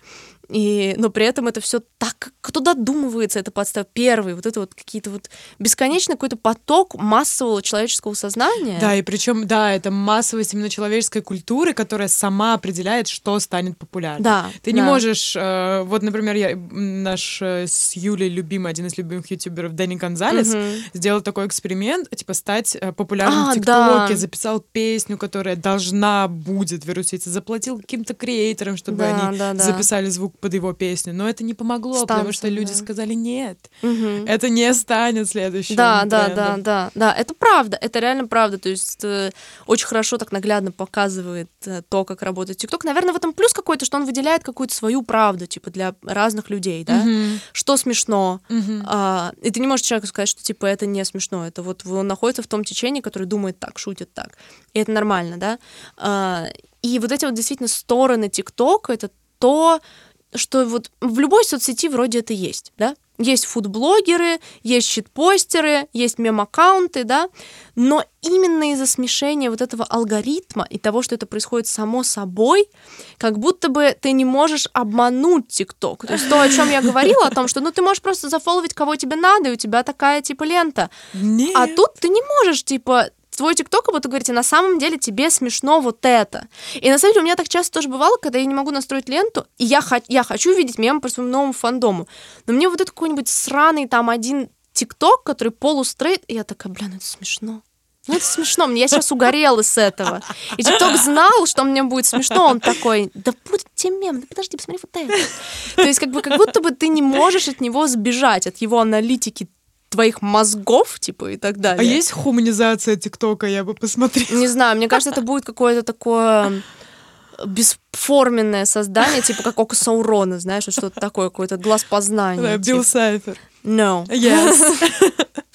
И, но при этом это все так, кто додумывается это подстав первый, вот это вот какие-то вот бесконечный какой-то поток массового человеческого сознания. Да, и причем, да, это массовость именно человеческой культуры, которая сама определяет, что станет популярным. Да. Ты да. не можешь, э, вот, например, я, наш э, с Юлей любимый, один из любимых ютуберов, Дэнни Гонзалес, угу. сделал такой эксперимент, типа, стать э, популярным а, в ТикТоке, да. записал песню, которая должна будет вируситься, заплатил каким-то креаторам, чтобы да, они да, да. записали звук под его песню, но это не помогло, Станция, потому что люди да. сказали нет, угу. это не станет следующим. Да, да, да, да, да, это правда, это реально правда, то есть э, очень хорошо так наглядно показывает э, то, как работает ТикТок. Наверное, в этом плюс какой-то, что он выделяет какую-то свою правду, типа для разных людей, да, угу. что смешно, угу. а, и ты не можешь человеку сказать, что типа это не смешно, это вот он находится в том течении, который думает так, шутит так, и это нормально, да. А, и вот эти вот действительно стороны ТикТока, это то, что вот в любой соцсети вроде это есть, да? Есть фудблогеры, есть щитпостеры, есть мем-аккаунты, да, но именно из-за смешения вот этого алгоритма и того, что это происходит само собой, как будто бы ты не можешь обмануть ТикТок. То есть то, о чем я говорила, о том, что ну ты можешь просто зафоловить кого тебе надо, и у тебя такая типа лента. Нет. А тут ты не можешь, типа, твой ТикТок, как будто говорите, на самом деле тебе смешно вот это. И на самом деле у меня так часто тоже бывало, когда я не могу настроить ленту, и я, я хочу видеть мемы по своему новому фандому. Но мне вот это какой-нибудь сраный там один ТикТок, который полустрейт, и я такая, блин, это смешно. Ну, это смешно, мне я сейчас угорела с этого. И ТикТок знал, что мне будет смешно, он такой, да будет тебе мем, да подожди, посмотри вот это. То есть как бы как будто бы ты не можешь от него сбежать, от его аналитики твоих мозгов, типа, и так а далее. А есть хуманизация ТикТока, я бы посмотрела. Не знаю, мне кажется, это будет какое-то такое бесформенное создание, типа как Око Саурона, знаешь, что-то такое, какой-то глаз познания. Да, Билл типа. Сайфер. No. Yes.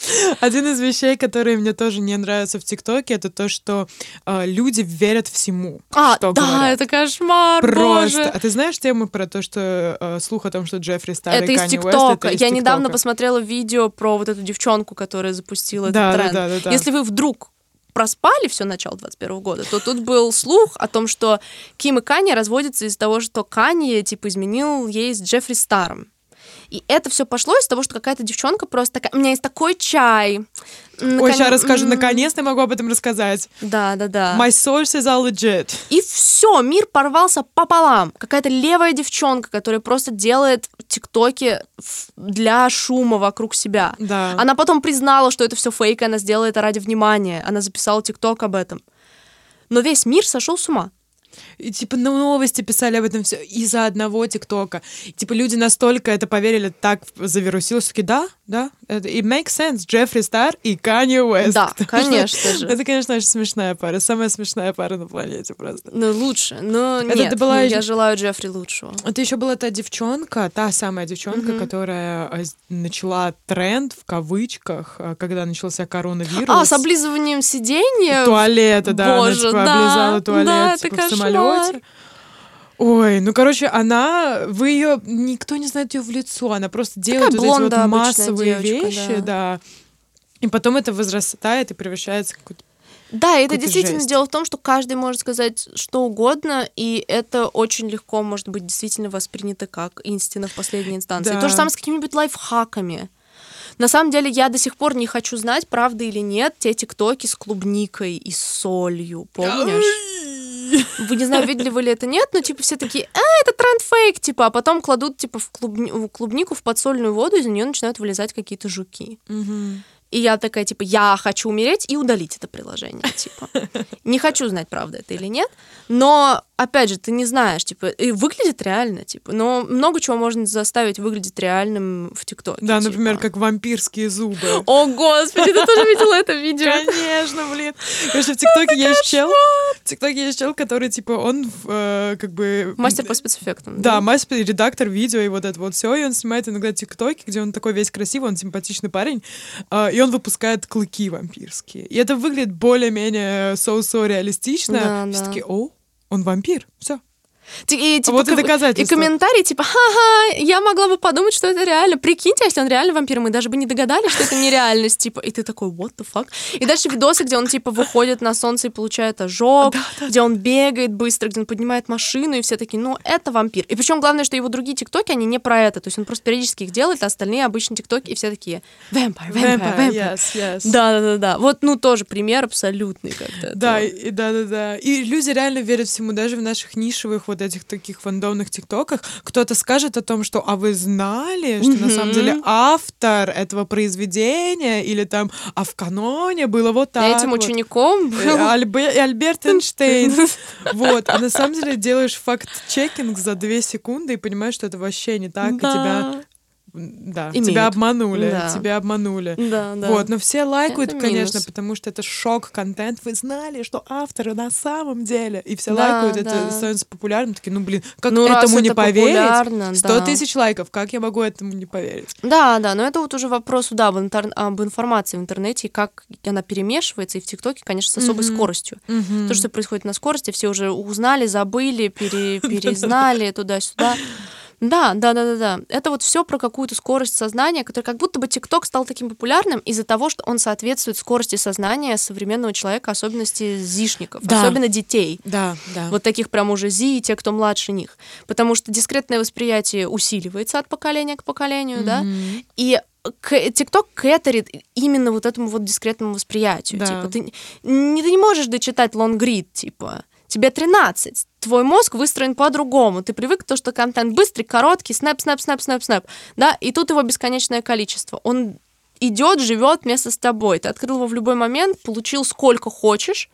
Один из вещей, которые мне тоже не нравятся в ТикТоке, это то, что э, люди верят всему, а, что да, говорят. это кошмар, Просто. Боже. А ты знаешь тему про то, что э, слух о том, что Джеффри Старый это из ТикТока. Я недавно посмотрела видео про вот эту девчонку, которая запустила да, этот тренд. Да, да, да, Если вы вдруг проспали все начало 21 года, то тут был слух о том, что Ким и Канни разводятся из-за того, что Канни, типа, изменил ей с Джеффри Старом. И это все пошло из того, что какая-то девчонка просто такая, у меня есть такой чай. Након... Ой, сейчас расскажу, наконец-то могу об этом рассказать. Да, да, да. My sources are legit. И все, мир порвался пополам. Какая-то левая девчонка, которая просто делает тиктоки для шума вокруг себя. Да. Она потом признала, что это все фейк, и она сделала это ради внимания. Она записала тикток об этом. Но весь мир сошел с ума. И, типа, ну, новости писали об этом все из-за одного ТикТока. Типа, люди настолько это поверили, так завирусилось, такие, да, да, это и makes sense. Джеффри Стар и Канье Уэст. Да, конечно же. Это, конечно, очень смешная пара. Самая смешная пара на планете просто. Ну, лучше. Но это нет, была... ну, я желаю Джеффри лучшего. Это еще была та девчонка, та самая девчонка, mm-hmm. которая э, начала тренд в кавычках, э, когда начался коронавирус. А, с облизыванием сиденья? Туалета, да. Боже, она, типа, да. облизала туалет да, типа, в самолете. Ой, ну короче, она, вы ее, никто не знает ее в лицо, она просто делает Такая вот эти вот массовые девочка, вещи, да. И потом это возрастает и превращается в какую-то Да, это действительно жесть. дело в том, что каждый может сказать что угодно, и это очень легко может быть действительно воспринято как истина в последней инстанции. Да. То же самое с какими-нибудь лайфхаками. На самом деле, я до сих пор не хочу знать, правда или нет, те тиктоки с клубникой и солью, помнишь? Вы не знаю, видели вы ли это, нет, но типа все такие, а, это тренд фейк, типа, а потом кладут типа в, клубни- клубнику в подсольную воду, из нее начинают вылезать какие-то жуки. И я такая, типа, я хочу умереть и удалить это приложение, типа. Не хочу знать, правда это или нет, но, опять же, ты не знаешь, типа, и выглядит реально, типа, но много чего можно заставить выглядеть реальным в ТикТоке. Да, типа. например, как вампирские зубы. О, господи, ты тоже видела это видео? Конечно, блин. Короче, в ТикТоке есть чел. В ТикТоке есть чел, который, типа, он э, как бы... Мастер по спецэффектам. Да, мастер, редактор видео и вот это вот все. И он снимает иногда тиктоки, где он такой весь красивый, он симпатичный парень. а, и он выпускает клыки вампирские. И это выглядит более-менее соу-соу реалистично. Да, Все да. такие, о, он вампир. Все. И, типа, Вот и доказательство. И комментарии типа, ха-ха, я могла бы подумать, что это реально. Прикиньте, а если он реально вампир, мы даже бы не догадались, что это нереальность, типа. И ты такой, what the fuck? И дальше видосы, где он, типа, выходит на солнце и получает ожог, где он бегает быстро, где он поднимает машину, и все такие, ну, это вампир. И причем главное, что его другие тиктоки, они не про это. То есть он просто периодически их делает, а остальные обычные тиктоки, и все такие, vampire, vampire, vampire. yes, yes. Да, да, да, да. Вот, ну, тоже пример абсолютный как-то. Да, и, да, да, да. И люди реально верят всему, даже в наших нишевых вот этих таких фандомных тиктоках. Кто-то скажет о том, что а вы знали, что на самом деле автор этого произведения или там, а в каноне было вот так. Этим вот. учеником Э, Альбе- Альберт Эйнштейн. Вот. А на самом деле делаешь факт-чекинг за две секунды и понимаешь, что это вообще не так, и тебя да, Имеют. тебя обманули, Да. тебя обманули. Да, да. Вот, но все лайкают, Это конечно, минус. потому что это шок-контент. Вы знали, что авторы на самом деле. И все Да, лайкают, это да. становится популярным. Такие, ну, блин, как Ну, этому не это поверить? популярно, 100 да. тысяч лайков, как я могу этому не поверить? Да, да, но это вот уже вопрос, да, об, интер- об информации в интернете, как она перемешивается, и в ТикТоке, конечно, с особой Мгм. скоростью. То, что происходит на скорости, все уже узнали, забыли, пере- перезнали туда-сюда. Да, да, да, да, да. Это вот все про какую-то скорость сознания, которая как будто бы ТикТок стал таким популярным из-за того, что он соответствует скорости сознания современного человека, особенности зишников, Да. особенно детей. Да, да. Вот таких прям уже зи и те, кто младше них. Потому что дискретное восприятие усиливается от поколения к поколению, да, и ТикТок кэтерит именно вот этому вот дискретному восприятию. Да. Типа, ты не, ты не можешь дочитать лонгрид, типа, тебе 13, твой мозг выстроен по-другому, ты привык к то, что контент быстрый, короткий, снэп, снэп, снэп, снэп, снэп, да, и тут его бесконечное количество. Он идет, живет вместе с тобой. Ты открыл его в любой момент, получил сколько хочешь,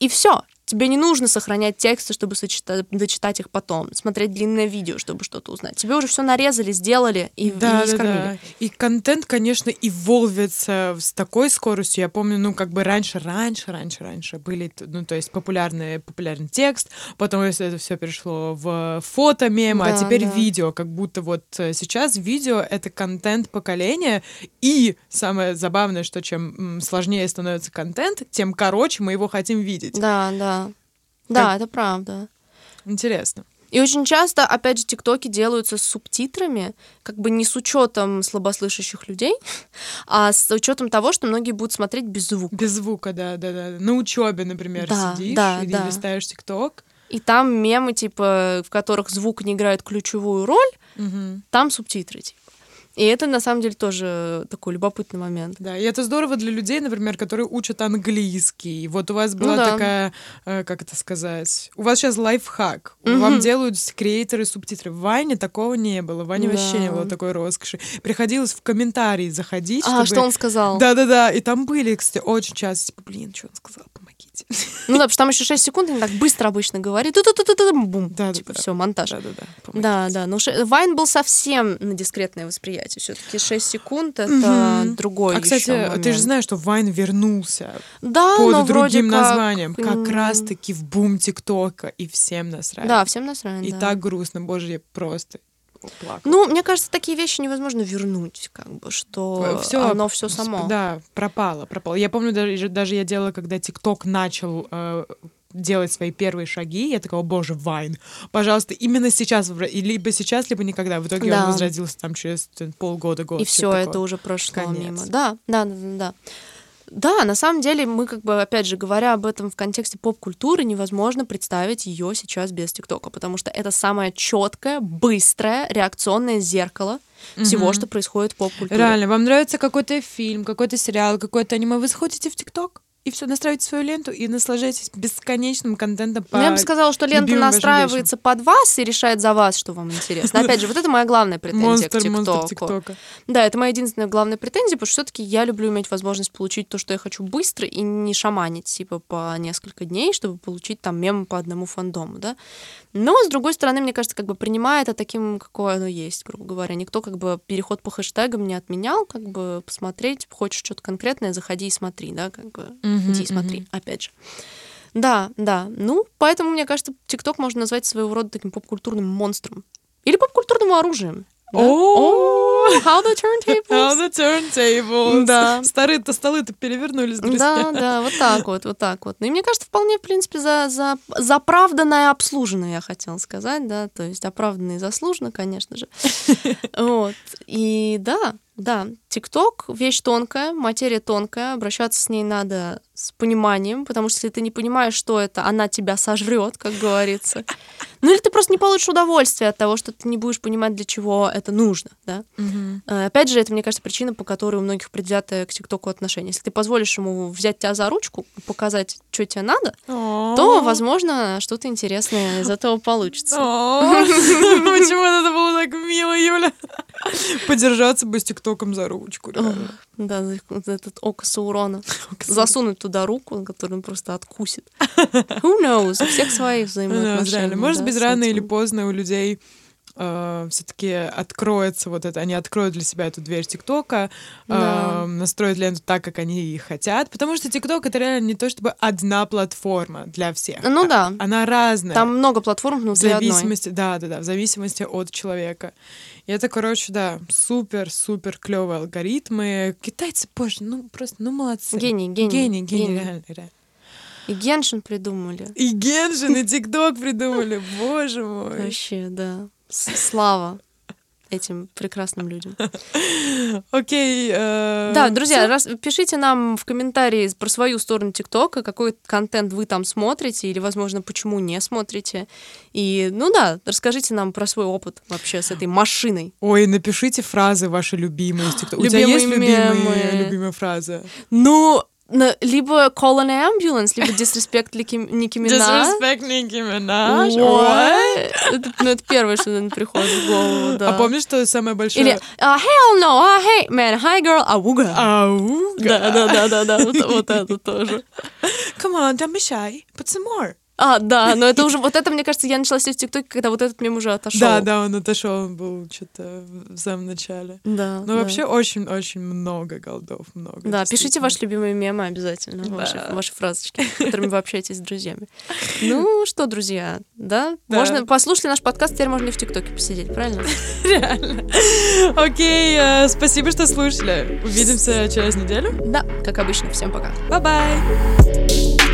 и все. Тебе не нужно сохранять тексты, чтобы сочета- дочитать их потом, смотреть длинное видео, чтобы что-то узнать. Тебе уже все нарезали, сделали и, Да, и да, да. И контент, конечно, иволвится с такой скоростью. Я помню, ну, как бы раньше, раньше, раньше, раньше были, ну, то есть популярный, популярный текст, потом если это все перешло в фото, мемы, а Да, теперь да. видео, как будто вот э, сейчас видео — это контент поколения, и самое забавное, что чем сложнее становится контент, тем короче мы его хотим видеть. Да, да. Да, это правда. Интересно. И очень часто, опять же, тиктоки делаются с субтитрами, как бы не с учетом слабослышащих людей, а с учетом того, что многие будут смотреть без звука. Без звука, да, да, да. На учебе, например, Да, сидишь да, или да. листаешь ТикТок. И там мемы, типа, в которых звук не играет ключевую роль, Мгм. там субтитры, типа. И это, на самом деле, тоже такой любопытный момент. Да, и это здорово для людей, например, которые учат английский. Вот у вас была Ну да. такая, э, как это сказать, у вас сейчас лайфхак. Мгм. Вам делают креаторы субтитры. В Ване такого не было. В Ване вообще не Да. было такой роскоши. Приходилось в комментарии заходить, А, чтобы... что он сказал? Да-да-да, и там были, кстати, очень часто, типа, блин, что он сказал, помогите. Ну да, потому что там еще 6 секунд, они так быстро обычно говорят. Бум. Да, типа, все, монтаж. Да, да, да. Да, да. Но Вайн был совсем на дискретное восприятие. Все-таки 6 секунд это другой. А, кстати, ты же знаешь, что Вайн вернулся да, под но другим названием. Как раз-таки в бум ТикТока, и всем насрать. Да, всем насрать. И так грустно, боже, я просто плакала. Ну, мне кажется, такие вещи невозможно вернуть, как бы, что все, оно все само. Да, пропало, пропало. Я помню, даже, даже я делала, когда ТикТок начал э, делать свои первые шаги, я такого, боже, Вайн, пожалуйста, именно сейчас, либо сейчас, либо никогда. В итоге да. он возродился там через полгода, год. И все, это уже прошло Конец. мимо. Да, да, да, да. да. Да, на самом деле мы как бы, опять же, говоря об этом в контексте поп-культуры, невозможно представить ее сейчас без ТикТока, потому что это самое четкое, быстрое, реакционное зеркало всего, что происходит в поп-культуре. Реально, вам нравится какой-то фильм, какой-то сериал, какое-то аниме, вы заходите в ТикТок? И все, настраивайте свою ленту и наслаждайтесь бесконечным контентом по Я бы сказала, что лента настраивается под вас и решает за вас, что вам интересно. Опять же, вот это моя главная претензия к ТикТоку. Да, это моя единственная главная претензия, потому что все-таки я люблю иметь возможность получить то, что я хочу быстро и не шаманить, типа, по несколько дней, чтобы получить там мемы по одному фандому, да. Но, с другой стороны, мне кажется, как бы принимая это таким, какое оно есть, грубо говоря. Никто как бы переход по хэштегам не отменял, как бы посмотреть, хочешь что-то конкретное, заходи и смотри, да, как бы mm-hmm, иди и смотри, mm-hmm. опять же. Да, да. Ну, поэтому, мне кажется, ТикТок можно назвать своего рода таким поп-культурным монстром. Или поп-культурным оружием. Да? О, how the turntables. How the turntables. Да. Старые-то столы-то перевернулись, друзья. Да, да, вот так вот, вот так вот. Ну и мне кажется, вполне, в принципе, за, за, заправданное обслуженное, я хотела сказать, да, то есть оправданно и заслуженно, конечно же. Вот. И да, да, ТикТок — вещь тонкая, материя тонкая, обращаться с ней надо с пониманием, потому что если ты не понимаешь, что это, она тебя сожрет, как говорится. Ну или ты просто не получишь удовольствие от того, что ты не будешь понимать, для чего это нужно, да. Угу. Опять же, это, мне кажется, причина, по которой у многих предвзятое к ТикТоку отношение. Если ты позволишь ему взять тебя за ручку, показать, что тебе надо, то, возможно, что-то интересное из этого получится. Почему это было так мило, Юля? Подержаться бы с ТикТоком за ручку. Да, этот око Саурона. Засунуть туда руку, которую он просто откусит. Who knows? У всех свои взаимоотношения. Может быть, рано или поздно у людей э, все-таки откроется вот это, они откроют для себя эту дверь ТикТока, да. э, настроят ленту так, как они хотят, потому что ТикТок это реально не то чтобы одна платформа для всех. Ну да. Она разная. Там много платформ внутри в зависимости, одной. Да, да, да, в зависимости от человека. И это, короче, да, супер-супер клевые алгоритмы. Китайцы, боже, ну просто, ну молодцы. Гений, гений. Гений, гений, гений. реально, реально. И Геншин придумали. И Геншин, и ТикТок придумали, боже мой. Вообще, да. Слава этим прекрасным людям. Окей. Okay, uh, да, друзья, раз, пишите нам в комментарии про свою сторону ТикТока, какой контент вы там смотрите, или, возможно, почему не смотрите. И, ну да, расскажите нам про свой опыт вообще с этой машиной. Ой, напишите фразы ваши любимые из ТикТока. У тебя есть любимые, любимые фразы? Ну, либо call an ambulance, либо disrespect Ники Минаж. Disrespect Ники Минаж? Это, ну, это первое, что мне приходит в голову, да. А помнишь, что самое большое? Или uh, hell no, uh, hey, man, hi girl, ауга. Ауга. Да, да, да, да, да, вот, вот это тоже. Come on, don't be shy, put some more. А, да, но это уже, вот это, мне кажется, я начала сидеть в ТикТоке, когда вот этот мем уже отошел. Да, да, он отошел, он был что-то в самом начале. Да. Но да. вообще очень-очень много голдов, много. Да, пишите ваши любимые мемы обязательно, да. ваши, ваши фразочки, с которыми вы общаетесь с друзьями. Ну что, друзья, да? да. Можно, послушали наш подкаст, теперь можно и в ТикТоке посидеть, правильно? Реально. Окей, э, спасибо, что слушали. Увидимся через неделю. Да, как обычно. Всем пока. Bye-bye.